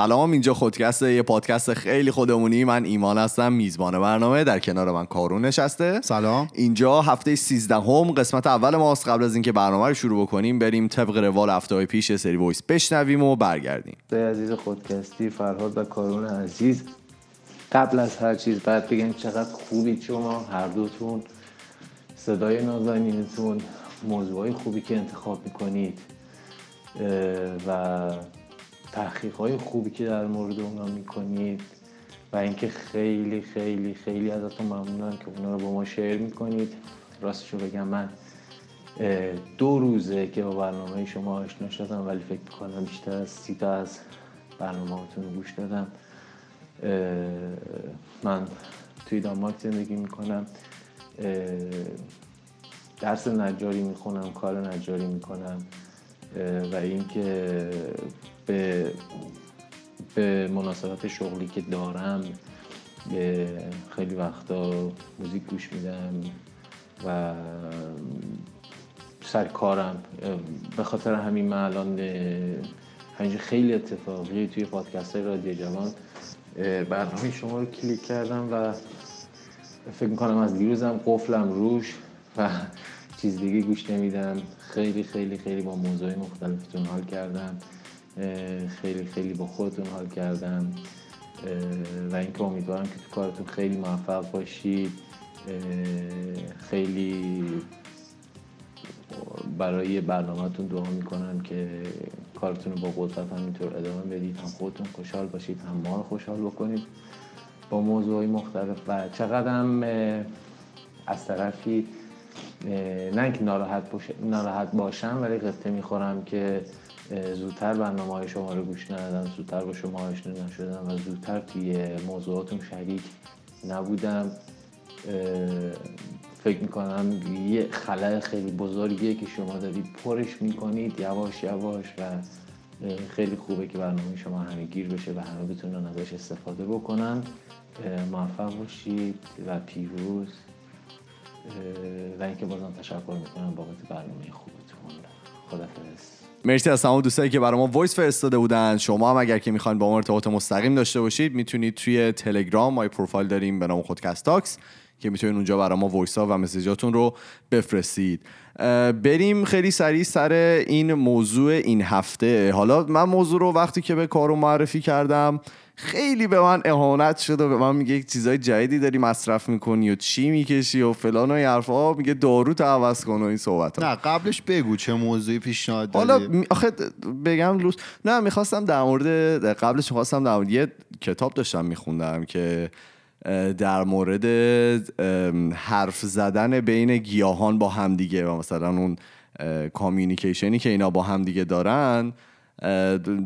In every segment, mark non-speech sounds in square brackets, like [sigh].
سلام اینجا خودکست یه پادکست خیلی خودمونی. من ایمان هستم میزبان برنامه. در کنار من کارون نشسته. سلام. اینجا هفته 13 هم قسمت اول ماست. قبل از اینکه برنامه رو شروع بکنیم بریم طبق روال هفته های پیش سری وایس بشنویم و برگردیم. عزیز خودکستی فرهاد و کارون عزیز قبل از هر چیز بعد بگم چقدر خوبی شما هر دوتون. صدای نازنینتون موضوعی خوبی که انتخاب می‌کنید و تحقیق های خوبی که در مورد اونا می‌کنید و اینکه خیلی خیلی خیلی ازتون ممنونم که اونا رو با ما شیر می‌کنید. راستشو بگم من دو روزه که با برنامه شما آشنا شدم ولی فکر می‌کنم بیشتر از سی تا از برنامه رو گوش دادم. من توی دانمارک زندگی می‌کنم. درس نجاری می‌خونم کار نجاری می‌کنم. و اینکه به به مناسبت شغلی که دارم خیلی وقتا موزیک گوش میدم و سر کارم. به خاطر همین من الان همینجا خیلی اتفاقی توی پادکست رادیو جوان برنامه شما رو کلیک کردم و فکر می‌کنم از دیروزم قفلم روش و چیز دیگه گوش نمیدم. خیلی خیلی خیلی با موضوعی مختلفتون حال کردم. خیلی خیلی با خودتون حال کردم. و اینکه امیدوارم که تو کارتون خیلی موفق باشید. خیلی برای برنامهتون دعا می‌کنم که کارتون رو با قدرت همینطور ادامه بدید. هم خودتون خوشحال باشید هم ما رو خوشحال بکنید با موضوعی مختلف. و چقدرم از طرفی نه اینکه ناراحت, ناراحت باشم ولی قطعه می‌خورم که زودتر برنامه های شما رو گوش ندادم زودتر با شما آشنا نشدم و زودتر توی موضوعاتون شریک نبودم. فکر می‌کنم یه خلای خیلی بزرگیه که شما دارید پرش می‌کنید یواش یواش و خیلی خوبه که برنامه شما همه گیر بشه و همه بتونن ازش استفاده بکنن. موفق باشید و پیروز. و اینکه بازم تشکر می‌کنم بابت برنامه خوبتون. خدافظ مرسی از تمام دوستایی که برای ما voice فرستاده بودن. شما هم اگر که می‌خواین با ما ارتباط مستقیم داشته باشید می‌تونید توی تلگرام ما پروفایل داریم به نام خودکست talks. که می‌تونید اونجا برای ما voice ها و message اتون رو بفرستید. بریم خیلی سریع سر این موضوع این هفته. حالا من موضوع رو وقتی که به کارو معرفی کردم خیلی به من اهانت شد و به من میگه چیزای جدیدی داری مصرف می‌کنی و چی می‌کشی و فلان و این حرفا. میگه دارو تو عوض کن و این صحبت ها. نه قبلش بگو چه موضوعی پیشنهاد داری حالا آخه بگم لوس نه می‌خواستم در مورد قبلش می‌خواستم در مورد یه کتاب داشتم میخوندم که در مورد حرف زدن بین گیاهان با همدیگه و مثلا اون کامیونیکیشنی که اینا با همدیگه دارن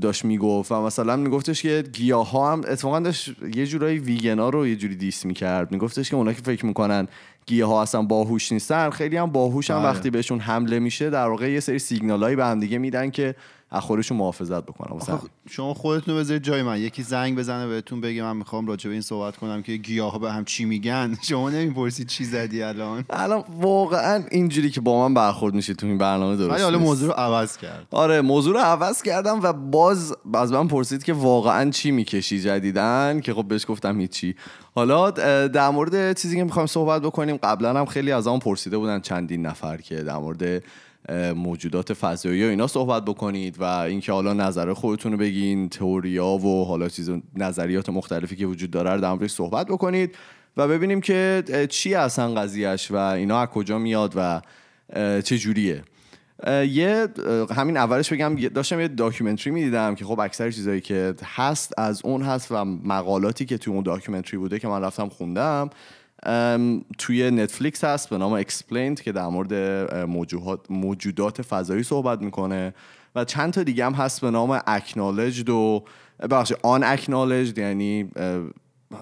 داشت می‌گفت و مثلا میگفتش که گیاه ها هم اتفاقا داشت یه جورایی ویگنا رو یه جوری دیس می‌کرد میگفتش که اونا که فکر می‌کنن گیاه ها اصلا باهوش نیستن خیلی هم باهوشن بله. وقتی بهشون حمله میشه در واقع یه سری سیگنال هایی به هم دیگه میدن که از خودشون محافظت بکنم. مثلا شما خودتون بذارید جای من. یکی زنگ بزنه بهتون بگه من می‌خوام راجع به این صحبت کنم که گیاه به هم چی میگن. [laughs] شما نمی‌پرسید چی زدی الان. الان واقعا اینجوری که با من برخورد میشه تو این برنامه درست حالا موضوع رو عوض کرد. آره موضوع رو عوض کردم و باز از من پرسید که واقعا چی می‌کشی جدیدن که خب بهش گفتم هیچی. حالا در مورد چیزی که می‌خوایم صحبت بکنیم قبلا هم خیلی از اون پرسیده بودن چندین نفر که در مورد موجودات فضایی و اینا صحبت بکنید و اینکه حالا نظر خودتون رو بگین تئوریا و حالا چیز نظریات مختلفی که وجود داره رو در صحبت بکنید و ببینیم که چی اصلا قضیهش و اینا از کجا میاد و چه جوریه. یه همین اولش بگم داشتم یه documentary می‌دیدم که خب اکثر چیزایی که هست از اون هست و مقالاتی که تو اون documentary بوده که من رفتم خوندم توی نتفلیکس هست به نام Explained که در مورد موجودات فضایی صحبت می‌کنه. و چند تا دیگه هم هست به نام Unacknowledged و بخش آن اکنالجد یعنی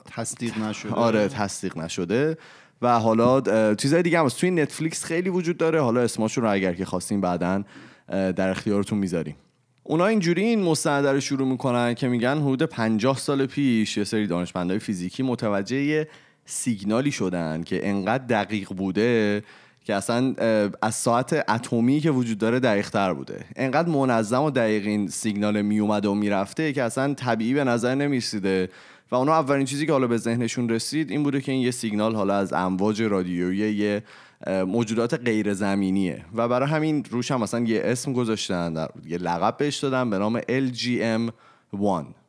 تصدیق نشده. آره تصدیق نشده. و حالا چیزهای دیگه هم هست. توی نتفلیکس خیلی وجود داره. حالا اسماشون رو اگر که خواستیم بعدا در اختیارتون می‌ذاریم. اونا اینجوری این مستند رو شروع می‌کنن که میگن حدود 50 سال پیش یه سری دانشمندای فیزیکی متوجه سیگنالی شدن که انقدر دقیق بوده که اصلا از ساعت اتمی که وجود داره دقیق تر بوده. انقدر منظم و دقیق این سیگنال میومده و می‌رفته که اصلا طبیعی به نظر نمی‌رسیده. و اونا اولین چیزی که حالا به ذهنشون رسید این بوده که این یه سیگنال حالا از امواج رادیویی یه موجودات غیر زمینیه. و برای همین روش هم مثلا یه اسم گذاشتن یه لقب بهش دادن به نام LGM1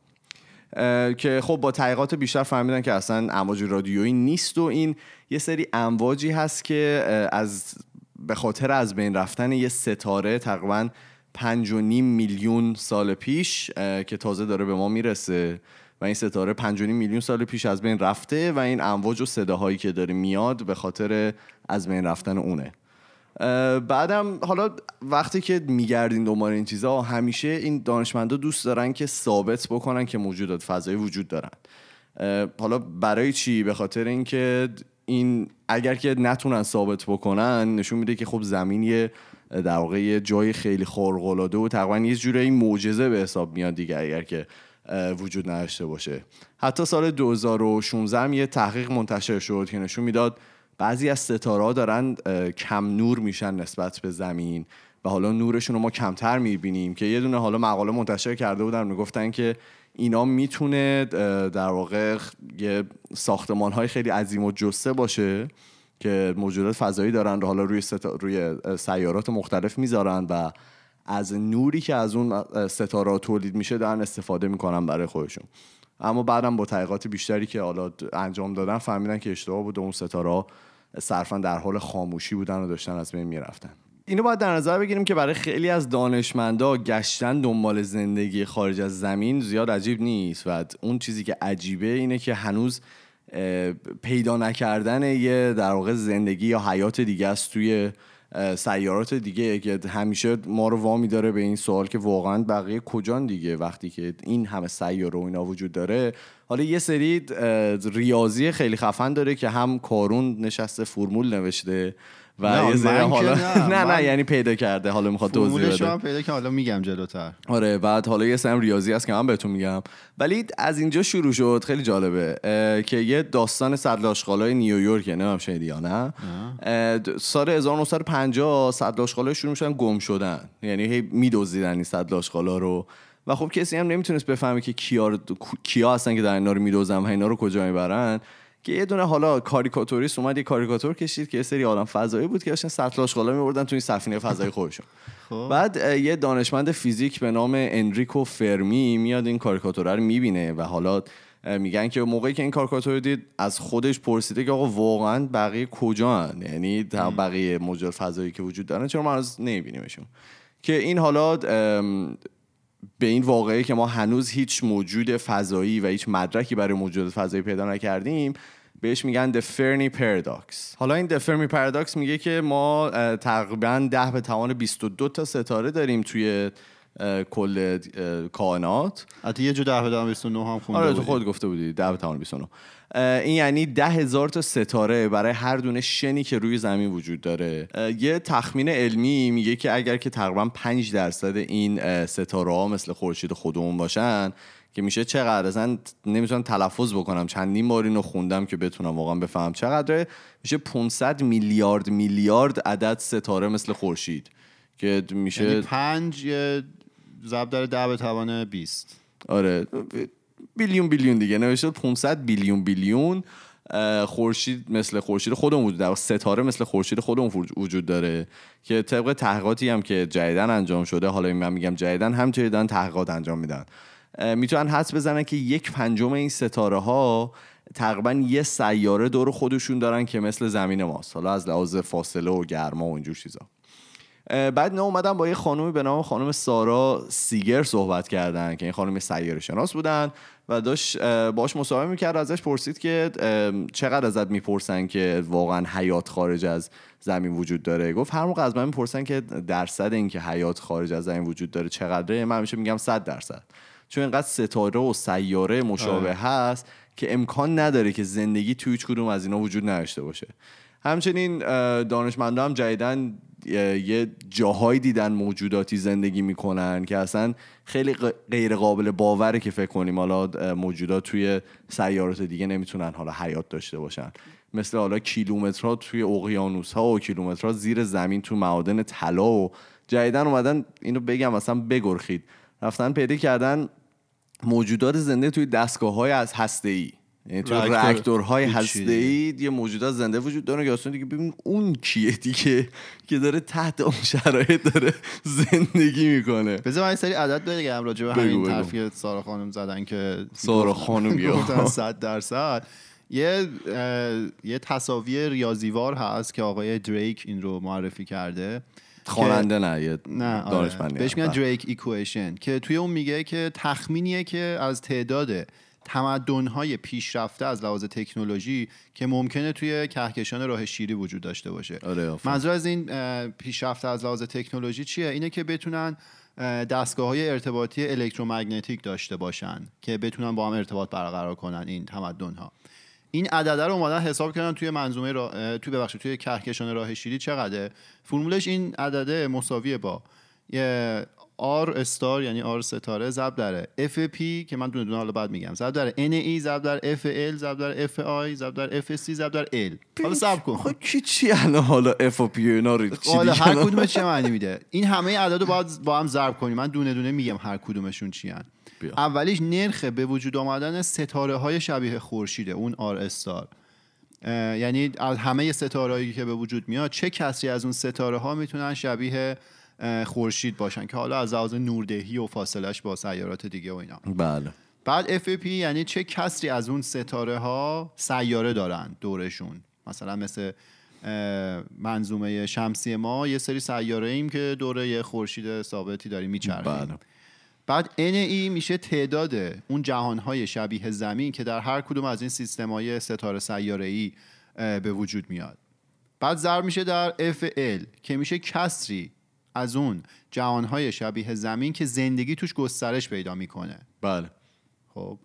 که خب با تحقیقات بیشتر فهمیدن که اصلا امواج رادیویی نیست و این یه سری امواجی هست که از به خاطر از بین رفتن یه ستاره تقریبا پنج و نیم میلیون سال پیش که تازه داره به ما می‌رسه و این ستاره پنج و نیم میلیون سال پیش از بین رفته و این امواج و صداهایی که داره میاد به خاطر از بین رفتن اونه. بعدم حالا وقتی که میگردین دنبال این چیزها همیشه این دانشمندا دوست دارن که ثابت بکنن که موجودات فضایی وجود دارن. حالا برای چی؟ به خاطر اینکه این اگر که نتونن ثابت بکنن نشون میده که خب زمین یه در واقع یه جای خیلی خارق و تقریبا یه جوری معجزه به حساب میاد دیگه اگر که وجود نداشته باشه. حتی سال 2016 هم یه تحقیق منتشر شد که نشون می‌داد بعضی از ستاره ها دارن کم نور میشن نسبت به زمین و حالا نورشون رو ما کمتر می‌بینیم که یه دونه حالا مقاله منتشر کرده بودن می‌گفتن که اینا می‌تونه در واقع یه ساختمان های خیلی عظیم و جسه باشه که موجودات فضایی دارن رو حالا روی, روی سیارات مختلف می‌ذارن و از نوری که از اون ستاره تولید میشه دارن استفاده می‌کنن برای خودشون. اما بعدم با تحقیقات بیشتری که حالا انجام دادن فهمیدن که اشتباه بوده اون ستاره صرفا در حال خاموشی بودن و داشتن از بین می‌رفتن. اینو باید در نظر بگیریم که برای خیلی از دانشمندا گشتن دنبال زندگی خارج از زمین زیاد عجیب نیست و اون چیزی که عجیبه اینه که هنوز پیدا نکردن یه در واقع زندگی یا حیات دیگه است توی سیارات دیگه که همیشه ما رو وامی داره به این سوال که واقعا بقیه کجان دیگه وقتی که این همه سیاره و اینا وجود داره. حالا یه سری ریاضی خیلی خفن داره که هم کارون نشسته فرمول نوشته. و یه سری حالا نه [laughs] نه, یعنی پیدا کرده حالا می‌خواد توضیح بده. هم پیدا که حالا میگم جلوتر. آره بعد حالا یه سری ریاضی هست که من بهتون میگم. ولی از اینجا شروع شد خیلی جالبه که یه داستان صدلاشقالای نیویورک نه هم شنیدی یا نه. سال 1950 صدلاشقالا شروع میشن گم شدن. یعنی هی میدزدیدن این صدلاشقالا رو. و خب کسی هم نمی‌تونست بفهمه که کیا کیا هستن که در اینا رو میدوزن و اینا رو کجا می‌برن. که یه دونه حالا کاریکاتوریست اومد یه کاریکاتور کشید که یه سری آدم فضایی بود که داشتن سطل آشغالا میبردن تو این سفینه فضایی خودشون خب. بعد یه دانشمند فیزیک به نام انریکو فرمی میاد این کاریکاتور رو می‌بینه و حالا میگن که موقعی که این کاریکاتور دید از خودش پرسیده که آقا واقعا بقیه کجا هن؟ یعنی بقیه موجود فضایی که وجود دارن چرا ما از نمیبینیمشون که این حالا به این واقعه که ما هنوز هیچ موجود فضایی و هیچ مدرکی برای موجود فضایی پیدا نکردیم بهش میگن The Fermi Paradox. حالا این The Fermi Paradox میگه که ما تقریبا 10 به توان 22 تا ستاره داریم توی کل کائنات. حتی یه جو 10 به توان 29 هم خونده آره تو خود گفته بودی 10 به توان 29 این یعنی ده هزار تا ستاره برای هر دونه شنی که روی زمین وجود داره. یه تخمین علمی میگه که اگر که تقریبا 5 درصد این ستاره ها مثل خورشید خودمون باشن که میشه چقدر اصلا نمی‌تونم تلفظ بکنم چندین بار اینو خوندم که بتونم واقعا بفهم چقدره. میشه 500 میلیارد میلیارد عدد ستاره مثل خورشید که میشه یعنی 5 یه ضرب در 10 به توان 20 آره. بیلیون بیلیون دیگه. نوشته 500 بیلیون بیلیون خورشید مثل خورشید خودمون وجود داره ستاره مثل خورشید خودمون وجود داره که طبق تحقیقاتی هم که جدیدن انجام شده حالا من میگم جدیدن هم جدیدن تحقیقات انجام میدن. می‌تونن حدس بزنن که یک پنجم این ستاره ها تقریبا یه سیاره دور خودشون دارن که مثل زمین ماست. حالا از لحاظ فاصله و گرما و اینجور چیزا. بعد نه اومدن با یه خانومی به نام خانم سارا سیگر صحبت کردن که این خانم سیاره شناس بودن. و داشت باش مصاحبه می‌کرد ازش پرسید که چقدر ازت می‌پرسن که واقعا حیات خارج از زمین وجود داره؟ گفت هر موقع از من می‌پرسن که درصد اینکه حیات خارج از زمین وجود داره چقدره من همیشه میگم 100 درصد. چون اینقدر ستاره و سیاره مشابه آره. هست که امکان نداره که زندگی توی هیچ کدوم از اینا وجود نداشته باشه. همچنین دانشمندان هم جدیدن یه جاهایی دیدن موجوداتی زندگی می‌کنن که اصلا خیلی غیر قابل باوره که فکر کنیم. حالا موجودات توی سیارات دیگه نمی‌تونن حالا حیات داشته باشن. مثل حالا کیلومترها توی اقیانوس ها و کیلومترها زیر زمین تو معادن طلا و جدیدن اومدن اینو بگم مثلا بگرخید. رفتن پیدا کردن موجودات زنده توی دستگاه های از هسته ای یعنی تو. راکتورهای هسته ای یه موجودات زنده وجود داره که دیگه ببین اون کیه دیگه که داره تحت اون شرایط داره زندگی می‌کنه بذار من سری عدد بگم راجع به همین. حرفی سارا خانم زدن که سارا خانم یا. گفتن 100 درصد یه یه تصاوی ریاضیوار هست که آقای دریک این رو معرفی کرده خواننده نه یه نه آره. بهش میگن بله. Drake equation که توی اون میگه که تخمینیه که از تعداد تمدن‌های پیشرفته از لحاظ تکنولوژی که ممکنه توی کهکشان راه شیری وجود داشته باشه. آره،. منظور از این پیشرفته از لحاظ تکنولوژی چیه؟ اینه که بتونن دستگاه های ارتباطی electromagnetic داشته باشن که بتونن با هم ارتباط برقرار کنن این تمدن ها این عدده رو اومدن حساب کردن توی منظومه را... توی ببخشید توی کهکشان راه شیری چقدره؟ فرمولش این عدده مساویه با R استار یعنی R ستاره ضرب در FP که من دونه دونه حالا بعد میگم. ضرب در NE ضرب در FL ضرب در FI ضرب در FSC ضرب در L. حالا صبر کن. خب کی چی الان حالا اف و پی و اینا رو چی حالا هر؟ کدومش چه معنی میده؟ این همه عدد رو باید با هم ضرب کنیم. من دونه دونه میگم هر کدومشون چی هن. اولیش نرخ به وجود آمدن ستاره های شبیه خورشیده اون آر استار یعنی از همه ستاره که به وجود میاد چه کسری از اون ستاره ها می‌تونن شبیه خورشید باشن که حالا از لحاظ نوردهی و فاصلش با سیارات دیگه و اینا. بله. بعد FP یعنی چه کسری از اون ستاره ها سیاره دارن دورشون؟ مثلا مثل منظومه شمسی ما یه سری سیاره ایم که دوره یه خورشید ثابتی داریم میچرخیم. بله. بعد NE میشه تعداد اون جهانهای شبیه زمین که در هر کدوم از این سیستم‌های ستاره سیاره‌ای اه، به وجود میاد. بعد ضرب میشه در FL که میشه کسری از اون جهانهای شبیه زمین که زندگی توش گسترش پیدا می‌کنه. بله. خب.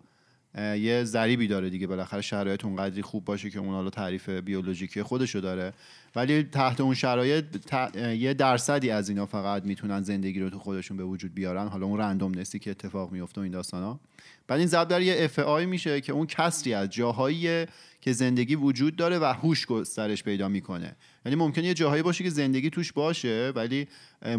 یه ضریبی داره دیگه. بالاخره شرایط اونقدری خوب باشه که اون حالا تعریف بیولوژیکی خودشو داره. ولی تحت اون شرایط ت- یه درصدی از اینا فقط می‌تونن زندگی رو تو خودشون به وجود بیارن. حالا اون رندوم نستی که اتفاق میفته و این داستانا. بعد این ضرب در یه fi میشه که اون کسری از جاهایی که زندگی وجود داره و هوش گسترش پیدا می‌کنه. یعنی ممکنه یه جاهایی باشه که زندگی توش باشه ولی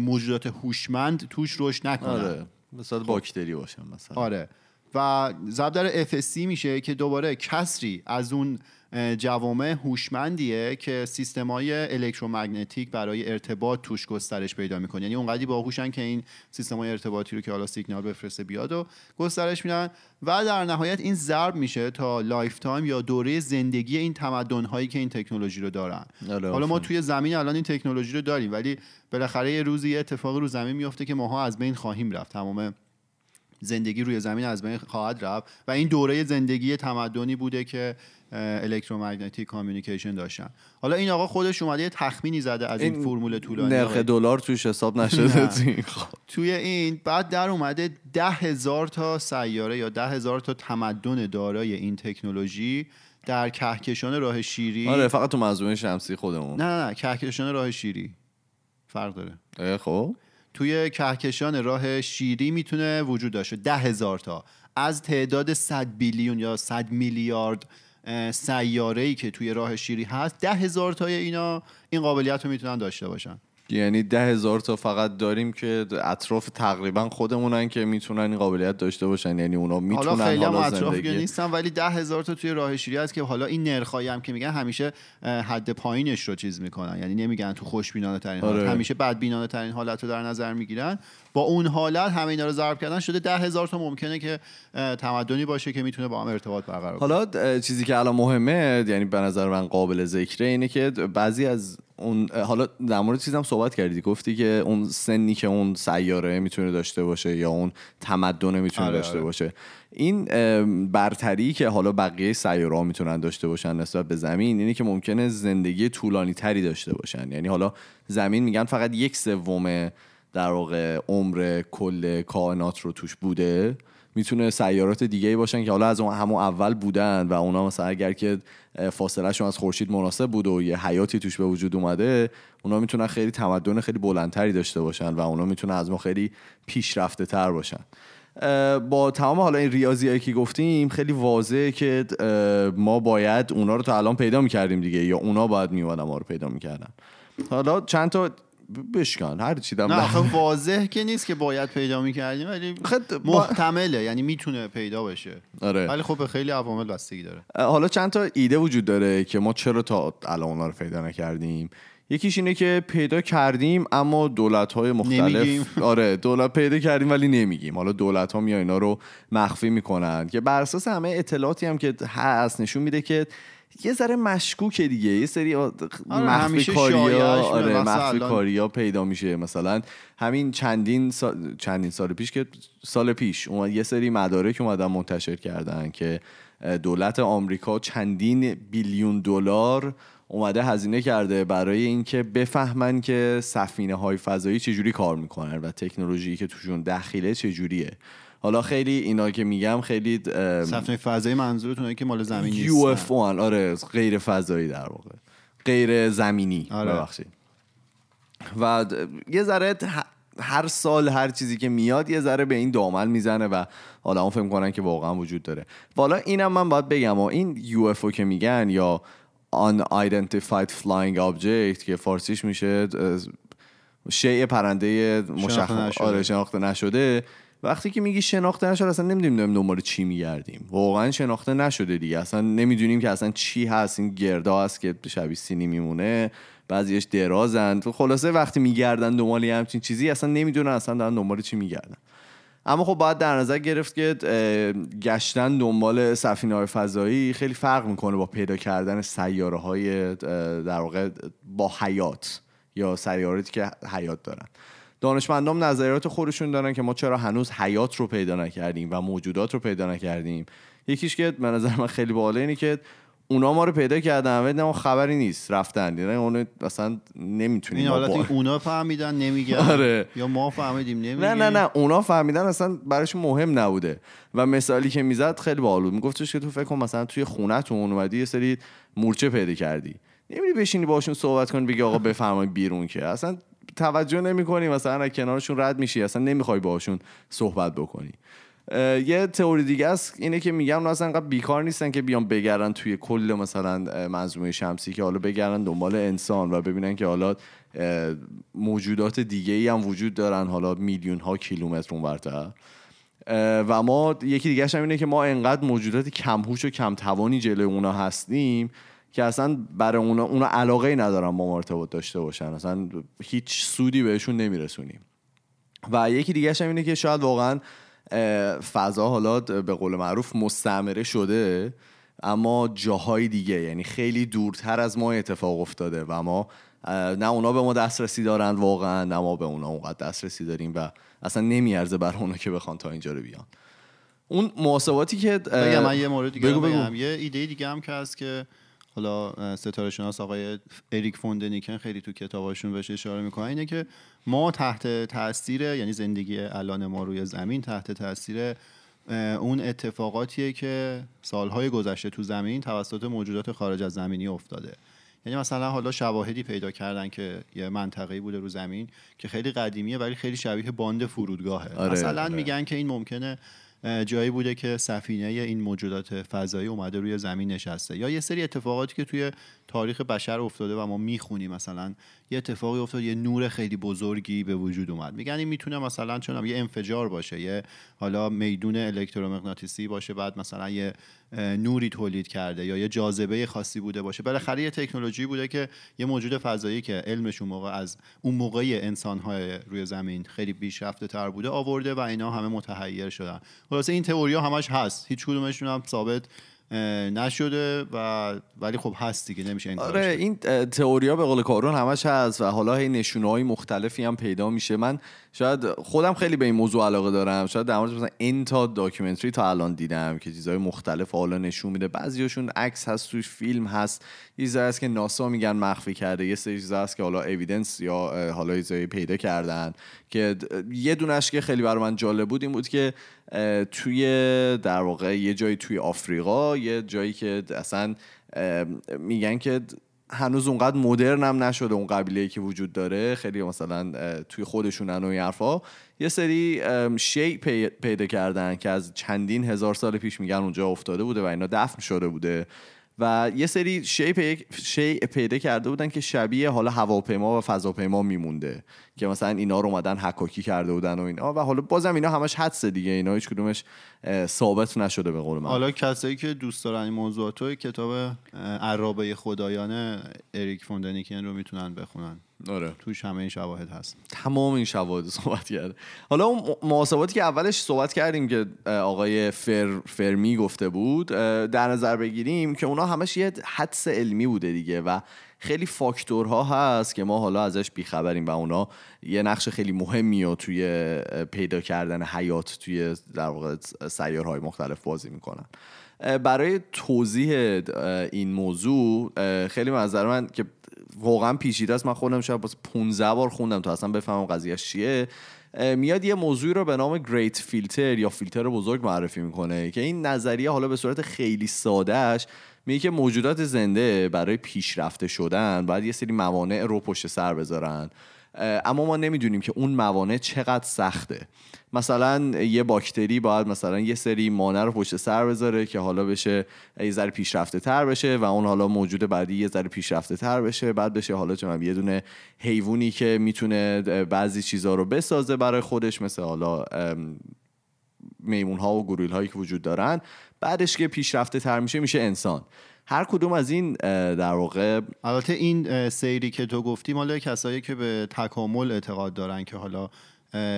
موجودات هوشمند توش رشد نکنن. آره. مثلا باکتری باشن مثلا. آره. و ضرب در fc میشه که دوباره کسری از اون جوامع هوشمندیه که سیستمای electromagnetic برای ارتباط توش گسترش پیدا می‌کنه. یعنی اونقدی باهوشن که این سیستمای ارتباطی رو که حالا سیگنال بفرسته بیاد و گسترش میدن. و در نهایت این ضرب میشه تا lifetime یا دوره زندگی این تمدن هایی که این تکنولوژی رو دارن. آره، حالا ما. توی زمین الان این تکنولوژی رو داریم ولی بالاخره یه روزی یه اتفاقی رو زمین میفته که ماها از بین خواهیم رفت. تمام زندگی روی زمین از بین خواهد رفت و این دوره زندگی تمدنی بوده که electromagnetic communication داشتن. حالا این آقا خودش اومده یه تخمینی زده از این, فرمول طولانی نرخ دلار توش حساب نشده این توی این بعد در اومده ده هزار تا سیاره یا ده هزار تا تمدن دارای این تکنولوژی در کهکشان راه شیری. آره فقط تو منظومه شمسی خودمون. نه نه نه کهکشان راه شیری. فرق داره. خب. توی کهکشان راه شیری می‌تونه وجود داشته. ده هزار تا. از تعداد 100 بیلیون یا 100 میلیارد سیاره ای که توی راه شیری هست ده هزار تای اینا این قابلیت رو می‌تونن داشته باشن. یعنی ده هزار تا فقط داریم که اطراف تقریبا خودمونن که می‌تونن این قابلیت داشته باشن. یعنی اونا حالا می‌تونن خیلی هم حالا اطراف نیستن ولی ده هزار تا توی راه شیری هست که حالا این نرخایی هم که میگن همیشه حد پایینش رو چیز می‌کنن. یعنی نمیگن تو خوشبینانه ترین حالت. آره. همیشه بدبینانه ترین حالت رو در نظر می‌گیرن. با اون حالت همه اینا رو ضرب کردن شده ده هزار تا ممکنه که تمدنی باشه که می‌تونه با هم ارتباط برقرار حالا چیزی که الان مهمه یعنی به نظر من قابل ذکره اینه که بعضی از اون حالا در مورد چیزم صحبت کردی گفتی که اون سنی که اون سیاره می‌تونه داشته باشه یا اون تمدن می‌تونه آره، داشته آره. باشه. این برتری که حالا بقیه سیاره ها می‌تونن داشته باشن نسبت به زمین اینه که ممکنه زندگی طولانی تری داشته باشن. یعنی حالا زمین میگن فقط یک سوم در واقع عمر کل کائنات رو توش بوده. می‌تونه سیارات دیگه ای باشن که حالا از اون همون اول بودن و اونا مثلا اگر که فاصله شون از خورشید مناسب بود و یه حیاتی توش به وجود اومده اونا می‌تونن خیلی تمدن خیلی بلندتری داشته باشن و اونا می‌تونن از ما خیلی پیشرفته تر باشن با تمام حالا این ریاضی هایی که گفتیم خیلی واضحه که ما باید اونا رو تا الان پیدا می‌کردیم دیگه یا اونا باید میومدن ما رو پیدا می‌کردن. حالا چند تا بشکن هر چی دم نه خب واضح که نیست که باید پیدا می‌کردیم ولی محتمله یعنی می‌تونه پیدا بشه. آره. ولی خب به خیلی عوامل بستگی داره. حالا چند تا ایده وجود داره که ما چرا تا الان اونا رو پیدا نکردیم؟ یکیش اینه که پیدا کردیم اما دولت های مختلف نمیگیم. [laughs] آره دولت پیدا کردیم ولی نمیگیم. حالا دولت ها میان اینا رو مخفی می‌کنن. که بر اساس همه اطلاعاتی هم که هست نشون میده که یه ذره مشکوکه دیگه یه سری مخفی همیشه کاریا. آره مخفی کاریا پیدا میشه مثلا همین چندین سال چندین سال پیش که سال پیش اومد یه سری مدارک اومدن منتشر کردن که دولت آمریکا چندین بیلیون دلار اومده هزینه کرده برای اینکه بفهمن که سفینه های فضایی چجوری کار می‌کنن و تکنولوژی که توشون دخیله چجوریه حالا خیلی اینا که میگم خیلی سفینه فضایی منظورتونه که مال زمین نیست؟ یو اف آره غیر فضایی در واقع. غیر زمینی. آره. ببخشید. و یه ذره هر سال هر چیزی که میاد یه ذره به این دامن می‌زنه و حالا اون فکر کنن که واقعا وجود داره. و حالا اینم من باید بگم و این یو که میگن یا unidentified flying object که فارسیش میشه شیء پرنده مشخص. آره شناخته نشده. وقتی که میگی شناخته نشده اصلا نمی‌دونیم دنبال چی میگردیم. واقعا شناخته نشده دیگه. اصلا نمی‌دونیم که اصلا چی هست. این گردا هست که شبیه سینی میمونه. بعضیش درازند خلاصه وقتی میگردن دنبال همچین چیزی اصلا نمی‌دونن اصلا دارن دنبال چی میگردن. اما خب باید در نظر گرفت که گشتن دنبال سفینه های فضایی خیلی فرق می‌کنه با پیدا کردن سیاره های در واقع با حیات یا سیاراتی که حیات دارن. دانشمندان نظریات خودشون دارن که ما چرا هنوز حیات رو پیدا نکردیم و موجودات رو پیدا نکردیم. یکیش که به نظر من خیلی بالا اینه که اونا ما رو پیدا کردن ولی ما خبری نیست رفتن. یعنی اون اصلا نمی‌تونیم این ما حالت این اونا فهمیدن نمیگن. آره. یا ما فهمیدیم نمیگیم. نه نه نه. اونا فهمیدن اصلا براشون مهم نبوده. و مثالی که می‌زد خیلی باحال بود. میگفتش که تو فکر کن مثلا توی خونه‌تون اومدی یه سری مورچه پیدا کردی. نمیری بشینی باشون صحبت کنی بگی آقا بفرمایید بیرون که. اصلا توجه نمی‌کنی مثلا از کنارشون رد میشی اصلا نمی‌خوای باشون صحبت بکنی. یه تئوری دیگه است اینه که میگم اونا اصلا انقدر بیکار نیستن که بیان بگردن توی کل مثلا منظومه شمسی که حالا بگردن دنبال انسان و ببینن که حالا موجودات دیگه ای هم وجود دارن حالا میلیون ها کیلومتر اونورتر و ما یکی دیگه هم اینه که ما انقدر موجودات کمهوش و کم توانی جلوی اونا هستیم که اصلا برای اونا اونا علاقه ندارن با ما ارتباط داشته باشن. اصلا هیچ سودی بهشون نمیرسونیم. و یکی دیگه هم اینه که شاید واقعا فضا حالا به قول معروف مستعمره شده اما جاهای دیگه یعنی خیلی دورتر از ما اتفاق افتاده و ما نه اونا به ما دسترسی دارن واقعا نه ما به اونا اونقدر دسترسی داریم و اصلا نمیارزه بر اونا که بخوان تا اینجا رو بیان اون محاسباتی که بگم من یه مورد دیگه بگو بگو. بگم یه ایده دیگه هم که هست که حالا ستاره شناس آقای اریک فوندنیکن خیلی تو کتاباشون بهش اشاره می‌کنه. اینه که ما تحت تاثیر یعنی زندگی الان ما روی زمین تحت تاثیر اون اتفاقاتیه که سالهای گذشته تو زمین توسط موجودات خارج از زمینی افتاده. یعنی مثلا حالا شواهدی پیدا کردن که یه منطقه‌ای بوده رو زمین که خیلی قدیمیه ولی خیلی شبیه باند فرودگاهه. آره، مثلا آره. میگن که این ممکنه جایی بوده که سفینه این موجودات فضایی اومده روی زمین نشسته. یا یه سری اتفاقاتی که توی تاریخ بشر افتاده و ما می‌خونیم مثلا یه اتفاقی افتاد یه نور خیلی بزرگی به وجود اومد. میگن این می‌تونه مثلا چون یه انفجار باشه یه حالا میدون الکترومغناطیسی باشه بعد مثلا یه نوری تولید کرده یا یه جاذبه خاصی بوده باشه. بالاخره یه تکنولوژی بوده که یه موجود فضایی که علمش اون موقع از اون موقعی انسان‌های روی زمین خیلی پیشرفته تر بوده آورده و اینا همه متحیر شدن. خلاصه این تئوریا همش هست. هیچ کدومشون هم ثابت نشده و ولی خب هست دیگه نمیشه این آره این تئوریا به قول کارون همش هست و حالا هی نشونه های مختلفی هم پیدا میشه. من شاید خودم خیلی به این موضوع علاقه دارم. شاید در مورد مثلا این تا داکیومنتری تا الان دیدم که چیزهای مختلف حالا نشون میده. بعضیاشون عکس هست توش فیلم هست. یه چیزایی هست که ناسا میگن مخفی کرده. یه سری چیزا هست که حالا اویدنس یا حالا چیزایی پیدا کردن. که یه دونش که خیلی برای من جالب بود این بود که توی در واقع یه جایی توی آفریقا یه جایی که اصلا میگن که هنوز اونقدر مدرن هم نشده اون قبیله که وجود داره. خیلی مثلا توی خودشونن و این حرفا. یه سری شی پیدا کردن که از چندین هزار سال پیش میگن اونجا افتاده بوده و اینا دفن شده بوده. و یه سری شی, شی پیدا کرده بودن که شبیه حالا هواپیما و فضاپیما میمونده که مثلا اینا رو اومدن حکاکی کرده بودن و اینا و حالا بازم اینا همش حدس دیگه اینا هیچ کدومش ثابت نشده به قول من. حالا کسایی که دوست دارن این موضوعات کتاب عرابه خدایان اریک فوندنیکین رو می‌تونن بخونن. آره. توش همه این شواهد هست. تمام این شواهد صحبت کرده حالا اون محاسباتی که اولش صحبت کردیم که آقای فر فرمی گفته بود در نظر بگیریم که اونا همش یه حدس علمی بوده دیگه و خیلی فاکتورها هست که ما حالا ازش بیخبریم و اونا یه نقش خیلی مهمی و توی پیدا کردن حیات توی در واقع سیارهای مختلف بازی می‌کنن. برای توضیح این موضوع خیلی نظر من که واقعا پیچیده است. من خودم شاید باز 15 بار خوندم تا اصلا بفهمم قضیه چیه. میاد یه موضوعی رو به نام گریت فیلتر یا فیلتر بزرگ معرفی می‌کنه که این نظریه حالا به صورت خیلی سادهش میگه که موجودات زنده برای پیشرفته شدن باید یه سری موانع رو پشت سر بذارن. اما ما نمی‌دونیم که اون موانع چقدر سخته. مثلا یه باکتری باید مثلا یه سری مانع رو پشت سر بذاره که حالا بشه یه ذره پیشرفته تر بشه و اون حالا موجود بعدی یه ذره پیشرفته تر بشه. بعد بشه حالا چون یه دونه حیوانی که می‌تونه بعضی چیزها رو بسازه برای خودش مثل حالا میمون ها و گوریل هایی که وجود دارن. بعدش که پیشرفته تر میشه میشه انسان. هر کدوم از این در واقع البته این سیری که تو گفتی مال کسایی که به تکامل اعتقاد دارن که حالا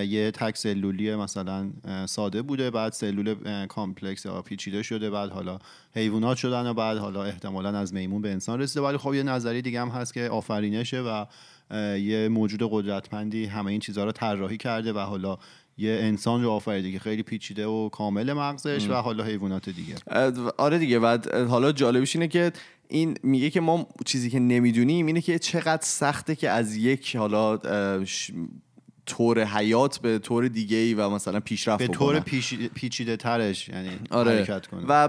یه تک سلولی مثلا ساده بوده بعد سلول complex یا پیچیده شده بعد حالا حیوانات شدن و بعد حالا احتمالا از میمون به انسان رسیده. ولی خب یه نظری دیگه هم هست که آفرینشه و یه موجود قدرتمندی همه این چیزها رو طراحی کرده و حالا یه انسان رو آفریده که خیلی پیچیده و کامل مغزش و حالا حیوانات دیگه. آره دیگه و حالا جالبش اینه که این میگه که ما چیزی که نمی‌دونیم اینه که چقدر سخته که از یک حالا طور حیات به طور دیگه ای و مثلا پیشرفت به طور پیچیده ترش یعنی آره. حرکت کنه. و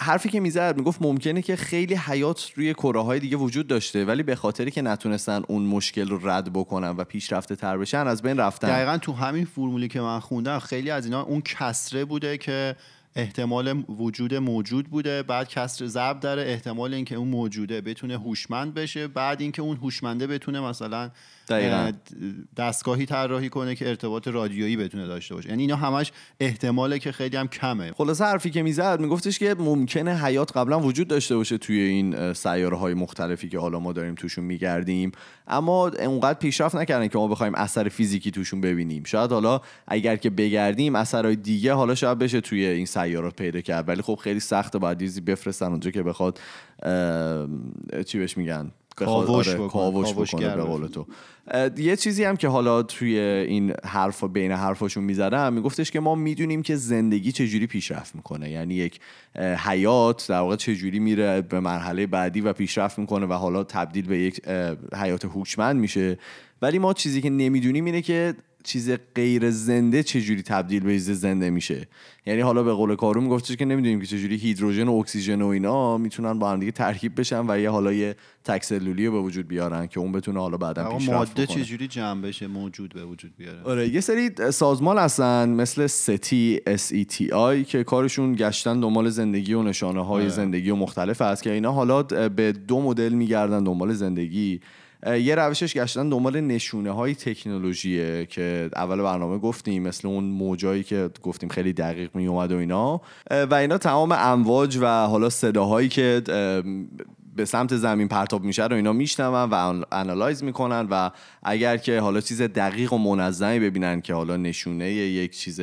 حرفی که می‌زد می‌گفت ممکنه که خیلی حیات روی کره های دیگه وجود داشته ولی به خاطری که نتونستن اون مشکل رو رد بکنن و پیشرفته تر بشن از بین رفتن. دقیقا تو همین فرمولی که من خوندم خیلی از اینا اون کسره بوده که احتمال وجود موجود بوده بعد کسر ضرب داره احتمال اینکه اون موجوده بتونه هوشمند بشه بعد اینکه اون هوشمنده بتونه مثلا دقیقا. دستگاهی طراحی کنه که ارتباط رادیویی بتونه داشته باشه. یعنی اینا همش احتماله که خیلی هم کمه. خلاصه حرفی که می‌زد میگفتش که ممکنه حیات قبلا وجود داشته باشه توی این سیاره های مختلفی که حالا ما داریم توشون میگردیم. اما اونقدر پیشرفت نکردن که ما بخوایم اثر فیزیکی توشون ببینیم. شاید حالا اگر که بگردیم اثرهای دیگه حالا شاید بشه توی این سیاره پیدا کرد. ولی خب خیلی سخته باید دیزی بفرستن اونجا که بخواد چی بهش میگن؟ کاوش, آره، کاوش بکنه به قول تو. یه چیزی هم که حالا توی این حرف بین حرفاشون می‌زدم میگفتش که ما می‌دونیم که زندگی چجوری پیشرفت می‌کنه. یعنی یک حیات در واقع چجوری میره به مرحله بعدی و پیشرفت می‌کنه و حالا تبدیل به یک حیات هوشمند میشه. ولی ما چیزی که نمی‌دونیم اینه که چیز غیر زنده چجوری تبدیل به چیز زنده میشه؟ یعنی حالا به قول کارو میگفتش که نمی‌دونیم که چجوری هیدروژن و اکسیژن و اینا می‌تونن با هم دیگه ترکیب بشن و یه حالا یه تکسلولی رو به وجود بیارن که اون بتونه حالا بعدا پیشرفت ماده چجوری جمع بشه؟ موجود به وجود بیاره. آره یه سری سازمان هستن مثل SETI S E T I که کارشون گشتن دنبال زندگی و نشانه های آره. زندگی و مختلف هست که اینا حالا به دو مدل میگردن دنبال زندگی. یه روشش گشتن دنبال نشونه های تکنولوژیه که اول برنامه گفتیم مثل اون موجایی که گفتیم خیلی دقیق می اومد و اینا. و اینا تمام امواج و حالا صداهایی که به سمت زمین پرتاب میشه رو اینا میشنون و انالایز می‌کنن و اگر که حالا چیز دقیق و منظمی ببینن که حالا نشونه یک چیز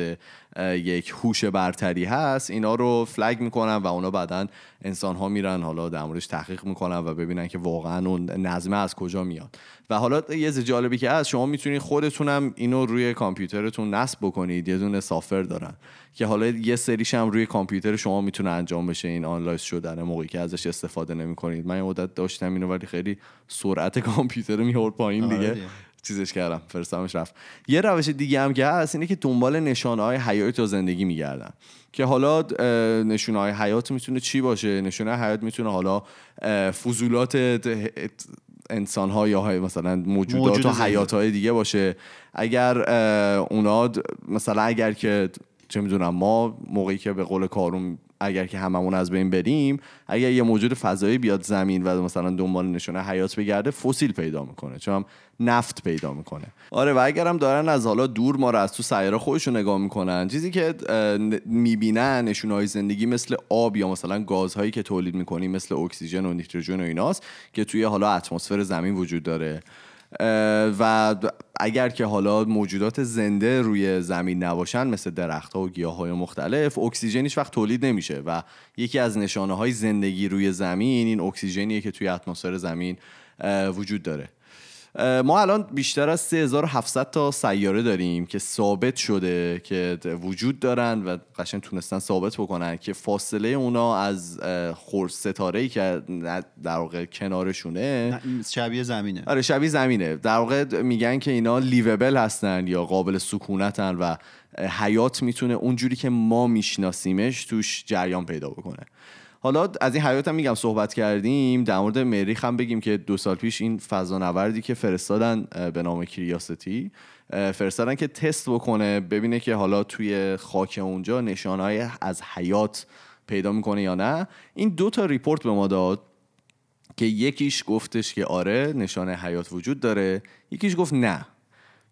یک هوش برتری هست اینا رو فلگ می‌کنن و اونا بعدا انسان ها میرن حالا در موردش تحقیق می‌کنن و ببینن که واقعا اون نظمه از کجا میاد. و حالا یه جالبی که هست شما می‌تونید خودتونم اینو روی کامپیوترتون نصب بکنید یه دونه سافر دارن که حالا یه سریش هم روی کامپیوتر شما می‌تونه انجام بشه این آنلایز شدن موقعی که ازش استفاده نمی‌کنید. من یه مدت داشتم اینو ولی خیلی سرعت [laughs] کامپیوتر میورد پایین دیگه. چیزش کردم فرستامش رفت. یه روش دیگه هم که هست اینه که دنبال نشانه های حیات و زندگی میگردن. که حالا نشونه های حیات می‌تونه چی باشه؟ نشونه حیات می‌تونه حالا فضولات انسان ها یا مثلا موجودات و حیات های دیگه باشه. اگر اونا مثلا اگر که چه می‌دونم ما موقعی که به قول کارون اگر که هممون از بین بریم اگر یه موجود فضایی بیاد زمین و مثلا دنبال نشونه حیات بگرده فسیل پیدا می‌کنه چون نفت پیدا می‌کنه. آره و اگرم دارن از حالا دور ما رو از تو سیاره خودشون نگاه می‌کنن چیزی که می‌بینن نشونه های زندگی مثل آب یا مثلا گازهایی که تولید می‌کنیم مثل اکسیژن و نیتروژن و ایناست که توی حالا اتمسفر زمین وجود داره. و اگر که حالا موجودات زنده روی زمین نباشن مثل درخت ها و گیاه های مختلف اکسیژنیش وقت تولید نمیشه و یکی از نشانه های زندگی روی زمین این اکسیژنیه که توی اتمسفر زمین وجود داره. ما الان بیشتر از 3700 تا سیاره داریم که ثابت شده که وجود دارن و قشنگ تونستن ثابت بکنن که فاصله اونا از خور ستاره ای که در واقع کنارشونه. شبیه زمینه. آره شبیه زمینه. در واقع میگن که اینا لیوبل هستن یا قابل سکونتن و حیات می‌تونه اونجوری که ما میشناسیمش توش جریان پیدا بکنه. حالا از این حیات هم میگم صحبت کردیم در مورد مریخ هم بگیم که دو سال پیش این فضانوردی که فرستادن به نام کریاستی فرستادن که تست بکنه ببینه که حالا توی خاک اونجا نشانهای از حیات پیدا می‌کنه یا نه. این دو تا ریپورت به ما داد که یکیش گفتش که آره نشانه حیات وجود داره. یکیش گفت نه.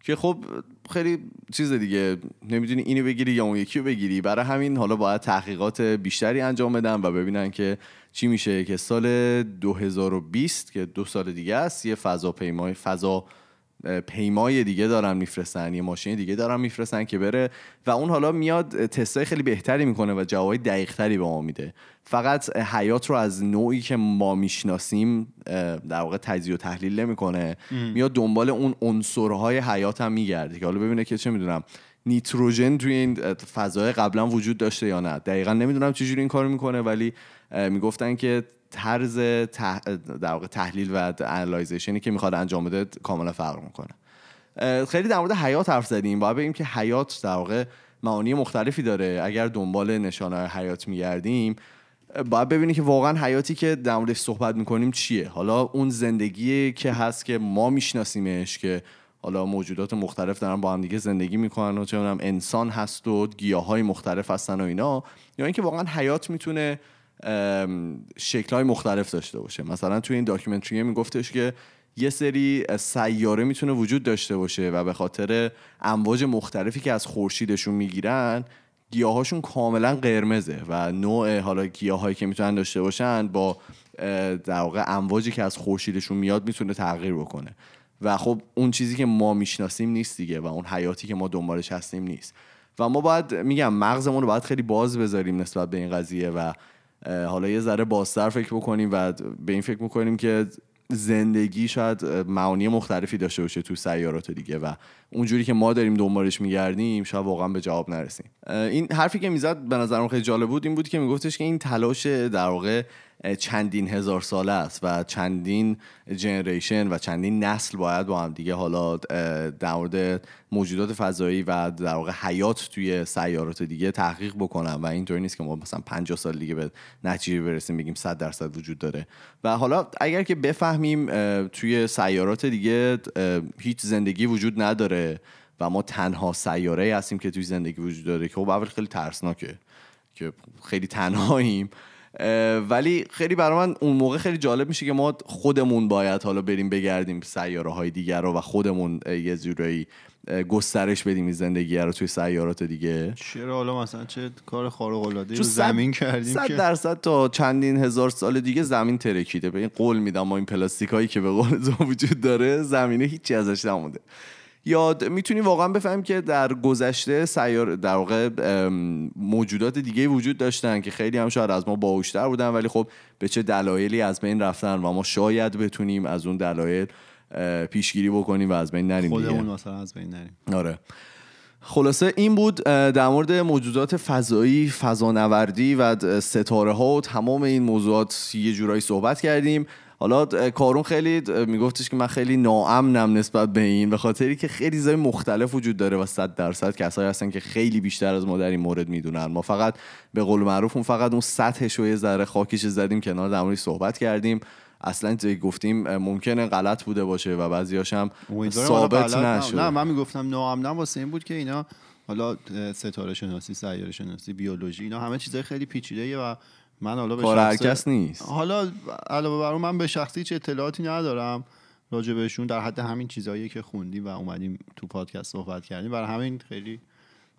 که خب خیلی چیز دیگه نمی‌دونی اینو بگیری یا اون یکی رو بگیری. برای همین حالا باید تحقیقات بیشتری انجام بدن و ببینن که چی میشه. که سال 2020 که دو سال دیگه است یه فضا پیمای فضا پیمای دیگه دارن میفرستن یه ماشین دیگه دارن میفرستن که بره و اون حالا میاد تستای خیلی بهتری می‌کنه و جوابای دقیقتری به ما میده. فقط حیات رو از نوعی که ما می‌شناسیم در واقع تجزیه و تحلیل نمی‌کنه. میاد دنبال اون عنصرهای حیات هم میگرده که حالا ببینه که چه می‌دونم نیتروژن توی این فضای قبلا وجود داشته یا نه. دقیقا نمی‌دونم چجوری این کارو می‌کنه ولی می‌گفتن که طرز در واقع تحلیل و انالایزیشنی که می‌خواد انجام بده کاملا فرق می‌کنه. خیلی در مورد حیات حرف زدیم. باید بگیم که حیات در واقع معانی مختلفی داره. اگر دنبال نشانه حیات میگردیم باید ببینیم که واقعا حیاتی که در موردش صحبت می‌کنیم چیه. حالا اون زندگی که هست که ما میشناسیمش که حالا موجودات مختلف دارن با هم دیگه زندگی می‌کنن و چه انسان هست و گیاه های مختلف هستن و اینا یا اینکه واقعا حیات می‌تونه شکل های مختلف داشته باشه. مثلا توی این داکیومنتری میگفتش که یه سری سیاره می‌تونه وجود داشته باشه و به خاطر امواج مختلفی که از خورشیدشون می‌گیرن گیاهاشون کاملا قرمزه و نوع حالا گیاهایی که می‌تونن داشته باشن با در واقع امواجی که از خورشیدشون میاد می‌تونه تغییر بکنه. و خب اون چیزی که ما می‌شناسیم نیست دیگه و اون حیاتی که ما دنبالش هستیم نیست. و ما باید میگم مغزمون رو باید خیلی باز بذاریم نسبت به این قضیه و حالا یه ذره بازتر فکر بکنیم و به این فکر بکنیم که زندگی شاید معانی مختلفی داشته باشه تو سیارات دیگه و اونجوری که ما داریم دنبالش میگردیم شاید واقعا به جواب نرسیم. این حرفی که می‌زد به نظرم خیلی جالب بود این بود که میگفتش که این تلاش در واقع چندین هزار ساله است و چندین جنریشن و چندین نسل باید با هم دیگه حالا در مورد موجودات فضایی و در واقع حیات توی سیارات دیگه تحقیق بکنن و اینطوری نیست که ما مثلا 50 سال دیگه به نتیجه برسیم بگیم 100 درصد وجود داره. و حالا اگر که بفهمیم توی سیارات دیگه هیچ زندگی وجود نداره و ما تنها سیاره هستیم که توی زندگی وجود داره که خب اول خیلی ترسناکه که خیلی تنهاییم. ولی خیلی برای من اون موقع خیلی جالب میشه که ما خودمون باید حالا بریم بگردیم سیاره های دیگر رو و خودمون یه جورایی گسترش بدیم این زندگی رو توی سیارات دیگه. چرا حالا مثلا چه کار خارق العاده رو زمین کردیم صد درصد تا چندین هزار سال دیگه زمین ترکیده. به این قول میدم ما این پلاستیک هایی که به قول وجود داره زمینه هیچی ازش نمونده. یا می‌تونیم واقعا بفهمیم که در گذشته سیار در واقع موجودات دیگه وجود داشتن که خیلی هم شاید از ما باهوشتر بودن ولی خب به چه دلایلی از بین رفتن و ما شاید بتونیم از اون دلایل پیشگیری بکنیم و از بین نریم خودمون مثلا از بین نریم. آره. خلاصه این بود در مورد موجودات فضایی فضانوردی و ستاره ها و تمام این موضوعات یه جورایی صحبت کردیم. حالا کارون خیلی میگفتش که من خیلی ناامنم نسبت به این به خاطری که خیلی چیزای مختلف وجود داره و صد درصد کسایی هستن که خیلی بیشتر از ما در این مورد می‌دونن. ما فقط به قول معروف اون فقط اون سطحش و یه ذره خاکیش زدیم کنار در صحبت کردیم. اصلا گفتیم ممکنه غلط بوده باشه و بعضیاش هم ثابت نشده نه. من می‌گفتم ناامنم واسه این بود که اینا حالا ستاره شناسی سیاره شناسی بیولوژی اینا همه چیزای خیلی پیچیده و من حالا به هر کس نیست. حالا علاوه بر من به شخصی هیچ اطلاعاتی ندارم راجع بهشون در حد همین چیزایی که خوندیم و اومدیم تو پادکست صحبت کردیم. برای همین خیلی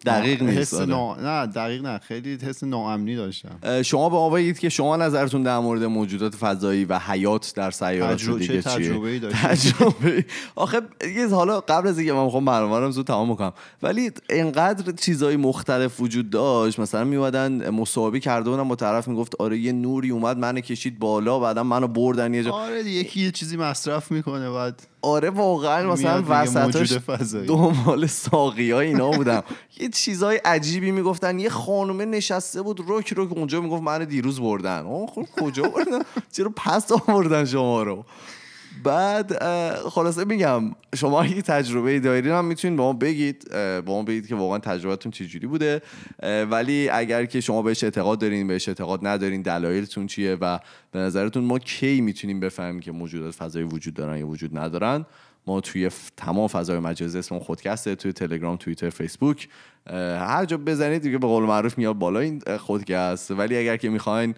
دقیق نیست آره. نه دقیق نه. خیلی حس ناامنی داشتم. شما به ما بگید که شما نظرتون در مورد موجودات فضایی و حیات در سیارات دیگه چیه؟ تجربه آخه حالا قبل از اینکه من می‌خوام برنامه رو زود تمام بکنم. ولی انقدر چیزای مختلف وجود داشت مثلا میومدن مصاحبه کرده بودن با طرف می‌گفت آره یه نوری اومد منو کشید بالا بعدا منو بردن یه جا. آره یکی یه چیزی مصرف می‌کنه بعد آره واقعا مثلا وسطش دنبال ساقی ها اینا بودم. [laughs] یه چیزای عجیبی می‌گفتن. یه خانومه نشسته بود روک روک اونجا می‌گفت من دیروز بردن. خب کجا بردن؟ چرا پس آوردن شما رو؟ بعد خلاصه میگم شما اگه تجربه دارین هم می‌تونید با ما بگید با ما بگید که واقعا تجربتون چجوری بوده. ولی اگر که شما بهش اعتقاد دارین بهش اعتقاد ندارین دلایلتون چیه و به نظرتون ما کی می‌تونیم بفهمیم که موجودات فضایی وجود دارن یا وجود ندارن ما توی تمام فضای مجازی اسم خودکسته توی تلگرام توییتر فیسبوک. هر جا بزنید دیگه به قول معروف میاد بالا این خودکست. ولی اگر که می‌خواین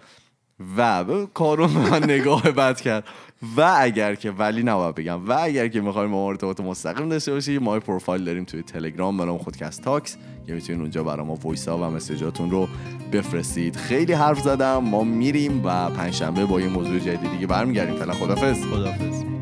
و کارو [laughs] من نگاه بد کرد. و اگر که ولی نباید بگم. و اگر که می‌خوایم ما ارتباط مستقیم داشته باشید ما پروفایل داریم توی تلگرام به نام خودکست talks. که می‌تونید اونجا برای ما voice و message اتون رو بفرستید. خیلی حرف زدم. ما میریم و پنجشنبه با یه موضوع جدیدی دیگه برمیگردیم. فعلا خدافظ خدافظ